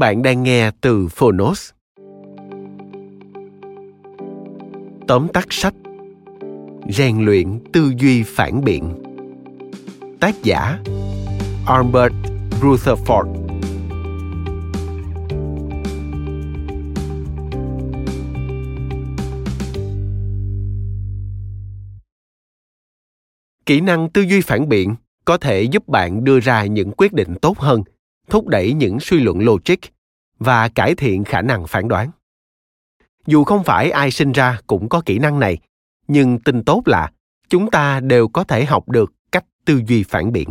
Bạn đang nghe từ Phonos. Tóm tắt sách, Rèn luyện tư duy phản biện. Tác giả, Albert Rutherford. Kỹ năng tư duy phản biện có thể giúp bạn đưa ra những quyết định tốt hơn thúc đẩy những suy luận logic và cải thiện khả năng phán đoán. Dù không phải ai sinh ra cũng có kỹ năng này, nhưng tin tốt là chúng ta đều có thể học được cách tư duy phản biện.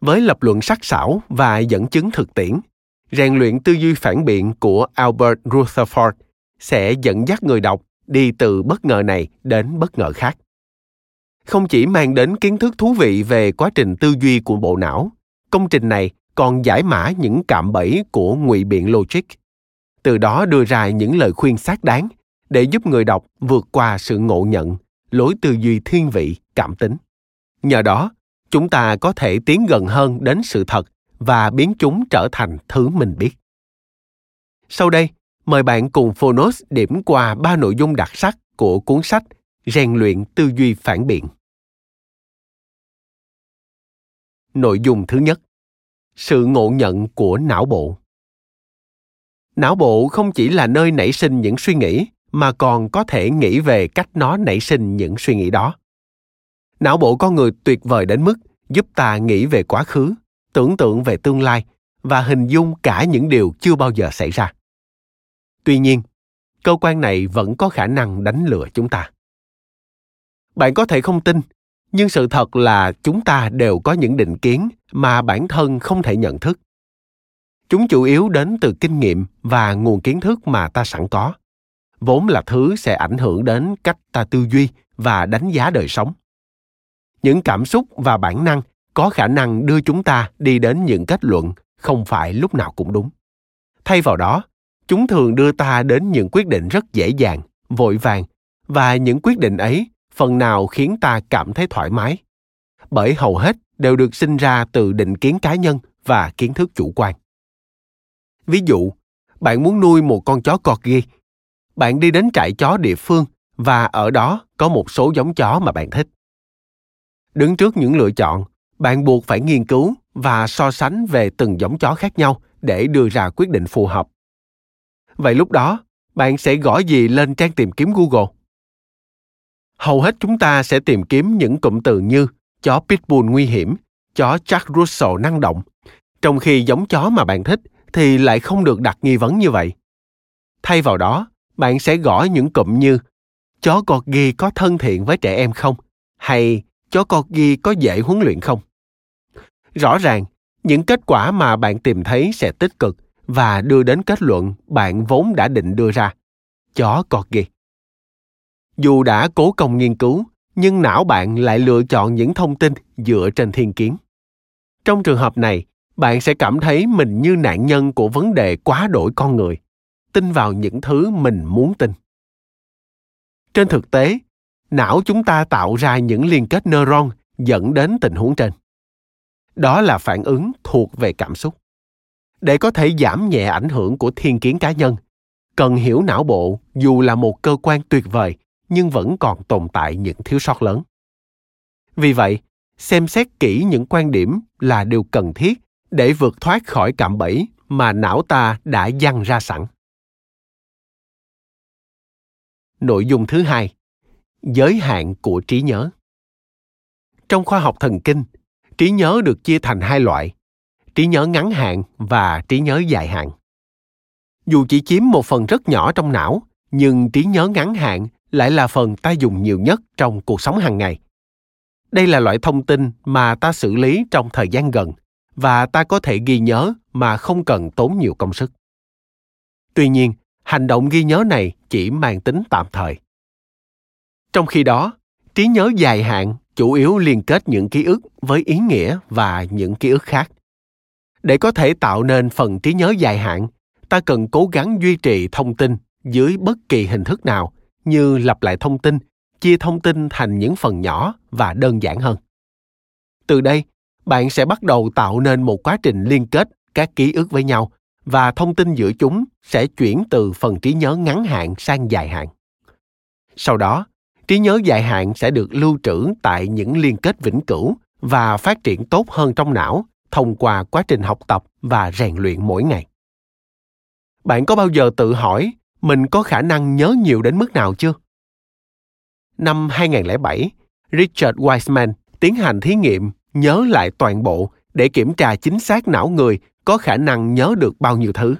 Với lập luận sắc sảo và dẫn chứng thực tiễn, rèn luyện tư duy phản biện của albert rutherford sẽ dẫn dắt người đọc đi từ bất ngờ này đến bất ngờ khác. Không chỉ mang đến kiến thức thú vị về quá trình tư duy của bộ não, công trình này còn giải mã những cạm bẫy của ngụy biện logic. Từ đó đưa ra những lời khuyên xác đáng để giúp người đọc vượt qua sự ngộ nhận, lối tư duy thiên vị, cảm tính. Nhờ đó, chúng ta có thể tiến gần hơn đến sự thật và biến chúng trở thành thứ mình biết. Sau đây, mời bạn cùng phonos điểm qua ba nội dung đặc sắc của cuốn sách rèn luyện tư duy phản biện. Nội dung thứ nhất sự ngộ nhận của não bộ. Não bộ không chỉ là nơi nảy sinh những suy nghĩ, mà còn có thể nghĩ về cách nó nảy sinh những suy nghĩ đó. Não bộ con người tuyệt vời đến mức giúp ta nghĩ về quá khứ, tưởng tượng về tương lai và hình dung cả những điều chưa bao giờ xảy ra. Tuy nhiên, cơ quan này vẫn có khả năng đánh lừa chúng ta. Bạn có thể không tin nhưng sự thật là chúng ta đều có những định kiến mà bản thân không thể nhận thức. Chúng chủ yếu đến từ kinh nghiệm và nguồn kiến thức mà ta sẵn có. Vốn là thứ sẽ ảnh hưởng đến cách ta tư duy và đánh giá đời sống. Những cảm xúc và bản năng có khả năng đưa chúng ta đi đến những kết luận không phải lúc nào cũng đúng. Thay vào đó, chúng thường đưa ta đến những quyết định rất dễ dàng, vội vàng và những quyết định ấy phần nào khiến ta cảm thấy thoải mái. Bởi hầu hết đều được sinh ra từ định kiến cá nhân và kiến thức chủ quan. Ví dụ, bạn muốn nuôi một con chó corgi bạn đi đến trại chó địa phương và ở đó có một số giống chó mà bạn thích. Đứng trước những lựa chọn, bạn buộc phải nghiên cứu và so sánh về từng giống chó khác nhau để đưa ra quyết định phù hợp. Vậy lúc đó, bạn sẽ gõ gì lên trang tìm kiếm google? Hầu hết chúng ta sẽ tìm kiếm những cụm từ như chó pitbull nguy hiểm, chó Jack Russell năng động, trong khi giống chó mà bạn thích thì lại không được đặt nghi vấn như vậy. Thay vào đó, bạn sẽ gõ những cụm như chó corgi có thân thiện với trẻ em không? Hay chó corgi có dễ huấn luyện không? Rõ ràng, những kết quả mà bạn tìm thấy sẽ tích cực và đưa đến kết luận bạn vốn đã định đưa ra. Chó corgi. Dù đã cố công nghiên cứu, nhưng não bạn lại lựa chọn những thông tin dựa trên thiên kiến. Trong trường hợp này, bạn sẽ cảm thấy mình như nạn nhân của vấn đề quá đổi con người, tin vào những thứ mình muốn tin. Trên thực tế, não chúng ta tạo ra những liên kết neuron dẫn đến tình huống trên. Đó là phản ứng thuộc về cảm xúc. Để có thể giảm nhẹ ảnh hưởng của thiên kiến cá nhân, cần hiểu não bộ dù là một cơ quan tuyệt vời nhưng vẫn còn tồn tại những thiếu sót lớn. Vì vậy, xem xét kỹ những quan điểm là điều cần thiết để vượt thoát khỏi cạm bẫy mà não ta đã dăng ra sẵn. Nội dung thứ hai, giới hạn của trí nhớ. Trong khoa học thần kinh, trí nhớ được chia thành hai loại, trí nhớ ngắn hạn và trí nhớ dài hạn. Dù chỉ chiếm một phần rất nhỏ trong não, nhưng trí nhớ ngắn hạn lại là phần ta dùng nhiều nhất trong cuộc sống hàng ngày. Đây là loại thông tin mà ta xử lý trong thời gian gần và ta có thể ghi nhớ mà không cần tốn nhiều công sức. Tuy nhiên, hành động ghi nhớ này chỉ mang tính tạm thời. Trong khi đó, trí nhớ dài hạn chủ yếu liên kết những ký ức với ý nghĩa và những ký ức khác. Để có thể tạo nên phần trí nhớ dài hạn, ta cần cố gắng duy trì thông tin dưới bất kỳ hình thức nào như lặp lại thông tin, chia thông tin thành những phần nhỏ và đơn giản hơn từ đây, bạn sẽ bắt đầu tạo nên một quá trình liên kết các ký ức với nhau và thông tin giữa chúng sẽ chuyển từ phần trí nhớ ngắn hạn sang dài hạn sau đó, trí nhớ dài hạn sẽ được lưu trữ tại những liên kết vĩnh cửu và phát triển tốt hơn trong não thông qua quá trình học tập và rèn luyện mỗi ngày. Bạn có bao giờ tự hỏi mình có khả năng nhớ nhiều đến mức nào chưa? Năm 2007, Richard Wiseman tiến hành thí nghiệm nhớ lại toàn bộ để kiểm tra chính xác não người có khả năng nhớ được bao nhiêu thứ.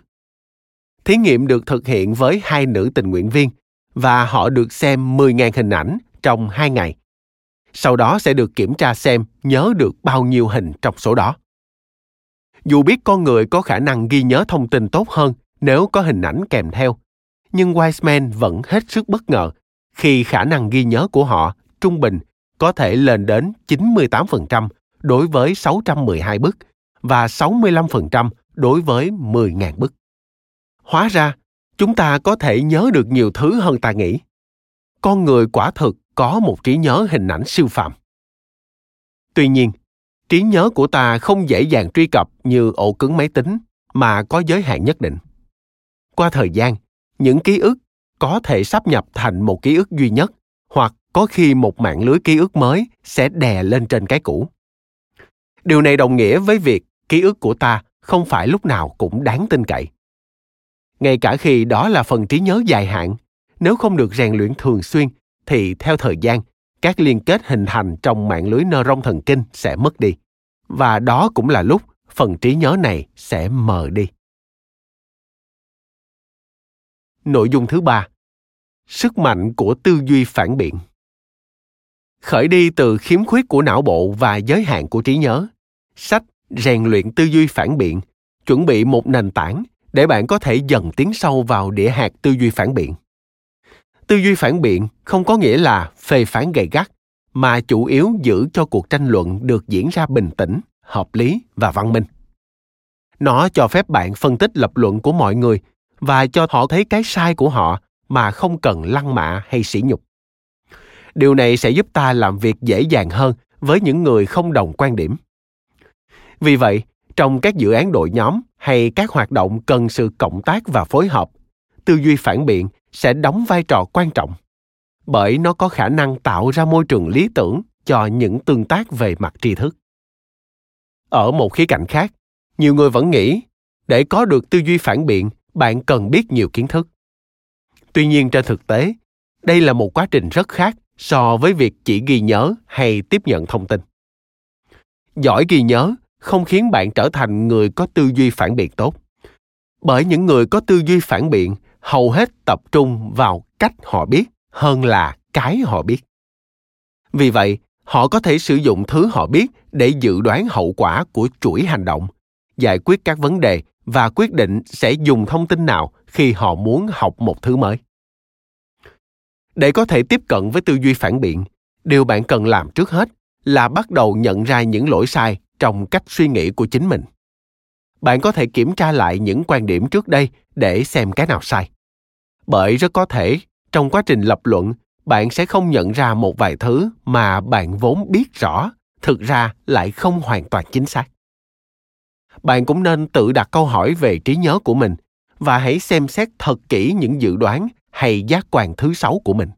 Thí nghiệm được thực hiện với hai nữ tình nguyện viên và họ được xem 10.000 hình ảnh trong 2 ngày. Sau đó sẽ được kiểm tra xem nhớ được bao nhiêu hình trong số đó. Dù biết con người có khả năng ghi nhớ thông tin tốt hơn nếu có hình ảnh kèm theo, nhưng Wiseman vẫn hết sức bất ngờ khi khả năng ghi nhớ của họ trung bình có thể lên đến 98% đối với 612 bức và 65% đối với 10.000 bức. Hóa ra, chúng ta có thể nhớ được nhiều thứ hơn ta nghĩ. Con người quả thực có một trí nhớ hình ảnh siêu phàm. Tuy nhiên, trí nhớ của ta không dễ dàng truy cập như ổ cứng máy tính mà có giới hạn nhất định. Qua thời gian, những ký ức có thể sắp nhập thành một ký ức duy nhất hoặc có khi một mạng lưới ký ức mới sẽ đè lên trên cái cũ. Điều này đồng nghĩa với việc ký ức của ta không phải lúc nào cũng đáng tin cậy. Ngay cả khi đó là phần trí nhớ dài hạn, nếu không được rèn luyện thường xuyên thì theo thời gian, các liên kết hình thành trong mạng lưới neuron thần kinh sẽ mất đi. Và đó cũng là lúc phần trí nhớ này sẽ mờ đi. Nội dung thứ ba, sức mạnh của tư duy phản biện. Khởi đi từ khiếm khuyết của não bộ và giới hạn của trí nhớ, sách rèn luyện tư duy phản biện chuẩn bị một nền tảng để bạn có thể dần tiến sâu vào địa hạt tư duy phản biện. Tư duy phản biện không có nghĩa là phê phán gay gắt mà chủ yếu giữ cho cuộc tranh luận được diễn ra bình tĩnh hợp lý và văn minh. Nó cho phép bạn phân tích lập luận của mọi người và cho họ thấy cái sai của họ mà không cần lăng mạ hay sỉ nhục. Điều này sẽ giúp ta làm việc dễ dàng hơn với những người không đồng quan điểm. Vì vậy, trong các dự án đội nhóm hay các hoạt động cần sự cộng tác và phối hợp, tư duy phản biện sẽ đóng vai trò quan trọng, bởi nó có khả năng tạo ra môi trường lý tưởng cho những tương tác về mặt tri thức. Ở một khía cạnh khác, nhiều người vẫn nghĩ, để có được tư duy phản biện bạn cần biết nhiều kiến thức. Tuy nhiên trên thực tế, đây là một quá trình rất khác so với việc chỉ ghi nhớ hay tiếp nhận thông tin. Giỏi ghi nhớ không khiến bạn trở thành người có tư duy phản biện tốt, bởi những người có tư duy phản biện hầu hết tập trung vào cách họ biết hơn là cái họ biết. Vì vậy, họ có thể sử dụng thứ họ biết để dự đoán hậu quả của chuỗi hành động, giải quyết các vấn đề và quyết định sẽ dùng thông tin nào khi họ muốn học một thứ mới. Để có thể tiếp cận với tư duy phản biện, điều bạn cần làm trước hết là bắt đầu nhận ra những lỗi sai trong cách suy nghĩ của chính mình. Bạn có thể kiểm tra lại những quan điểm trước đây để xem cái nào sai. Bởi rất có thể, trong quá trình lập luận, bạn sẽ không nhận ra một vài thứ mà bạn vốn biết rõ, thực ra lại không hoàn toàn chính xác bạn cũng nên tự đặt câu hỏi về trí nhớ của mình và hãy xem xét thật kỹ những dự đoán hay giác quan thứ sáu của mình.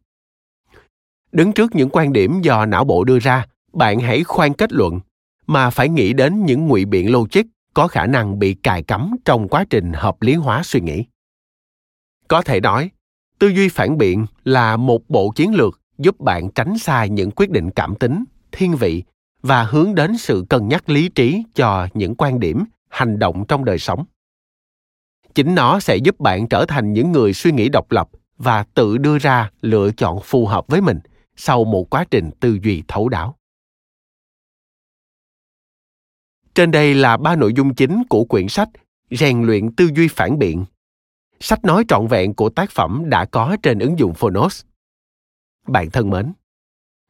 Đứng trước những quan điểm do não bộ đưa ra, bạn hãy khoan kết luận mà phải nghĩ đến những ngụy biện logic có khả năng bị cài cắm trong quá trình hợp lý hóa suy nghĩ. Có thể nói, tư duy phản biện là một bộ chiến lược giúp bạn tránh xa những quyết định cảm tính, thiên vị và hướng đến sự cân nhắc lý trí cho những quan điểm, hành động trong đời sống. Chính nó sẽ giúp bạn trở thành những người suy nghĩ độc lập và tự đưa ra lựa chọn phù hợp với mình sau một quá trình tư duy thấu đáo. Trên đây là ba nội dung chính của quyển sách Rèn luyện tư duy phản biện. Sách nói trọn vẹn của tác phẩm đã có trên ứng dụng Phonos. Bạn thân mến,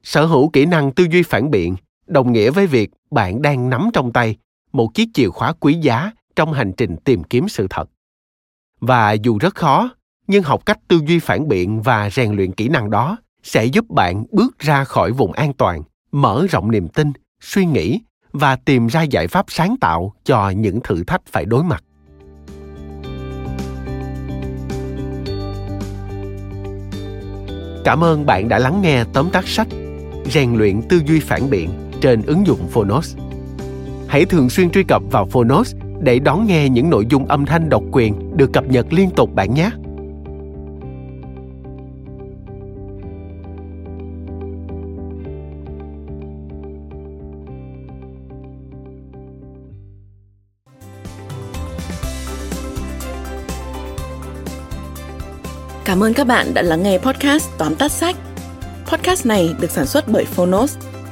sở hữu kỹ năng tư duy phản biện đồng nghĩa với việc bạn đang nắm trong tay một chiếc chìa khóa quý giá trong hành trình tìm kiếm sự thật. Và dù rất khó, nhưng học cách tư duy phản biện và rèn luyện kỹ năng đó sẽ giúp bạn bước ra khỏi vùng an toàn, mở rộng niềm tin, suy nghĩ và tìm ra giải pháp sáng tạo cho những thử thách phải đối mặt cảm ơn bạn đã lắng nghe tóm tắt sách rèn luyện tư duy phản biện trên ứng dụng phonos. Hãy thường xuyên truy cập vào phonos để đón nghe những nội dung âm thanh độc quyền được cập nhật liên tục bạn nhé. Cảm ơn các bạn đã lắng nghe podcast tóm tắt sách. Podcast này được sản xuất bởi Phonos,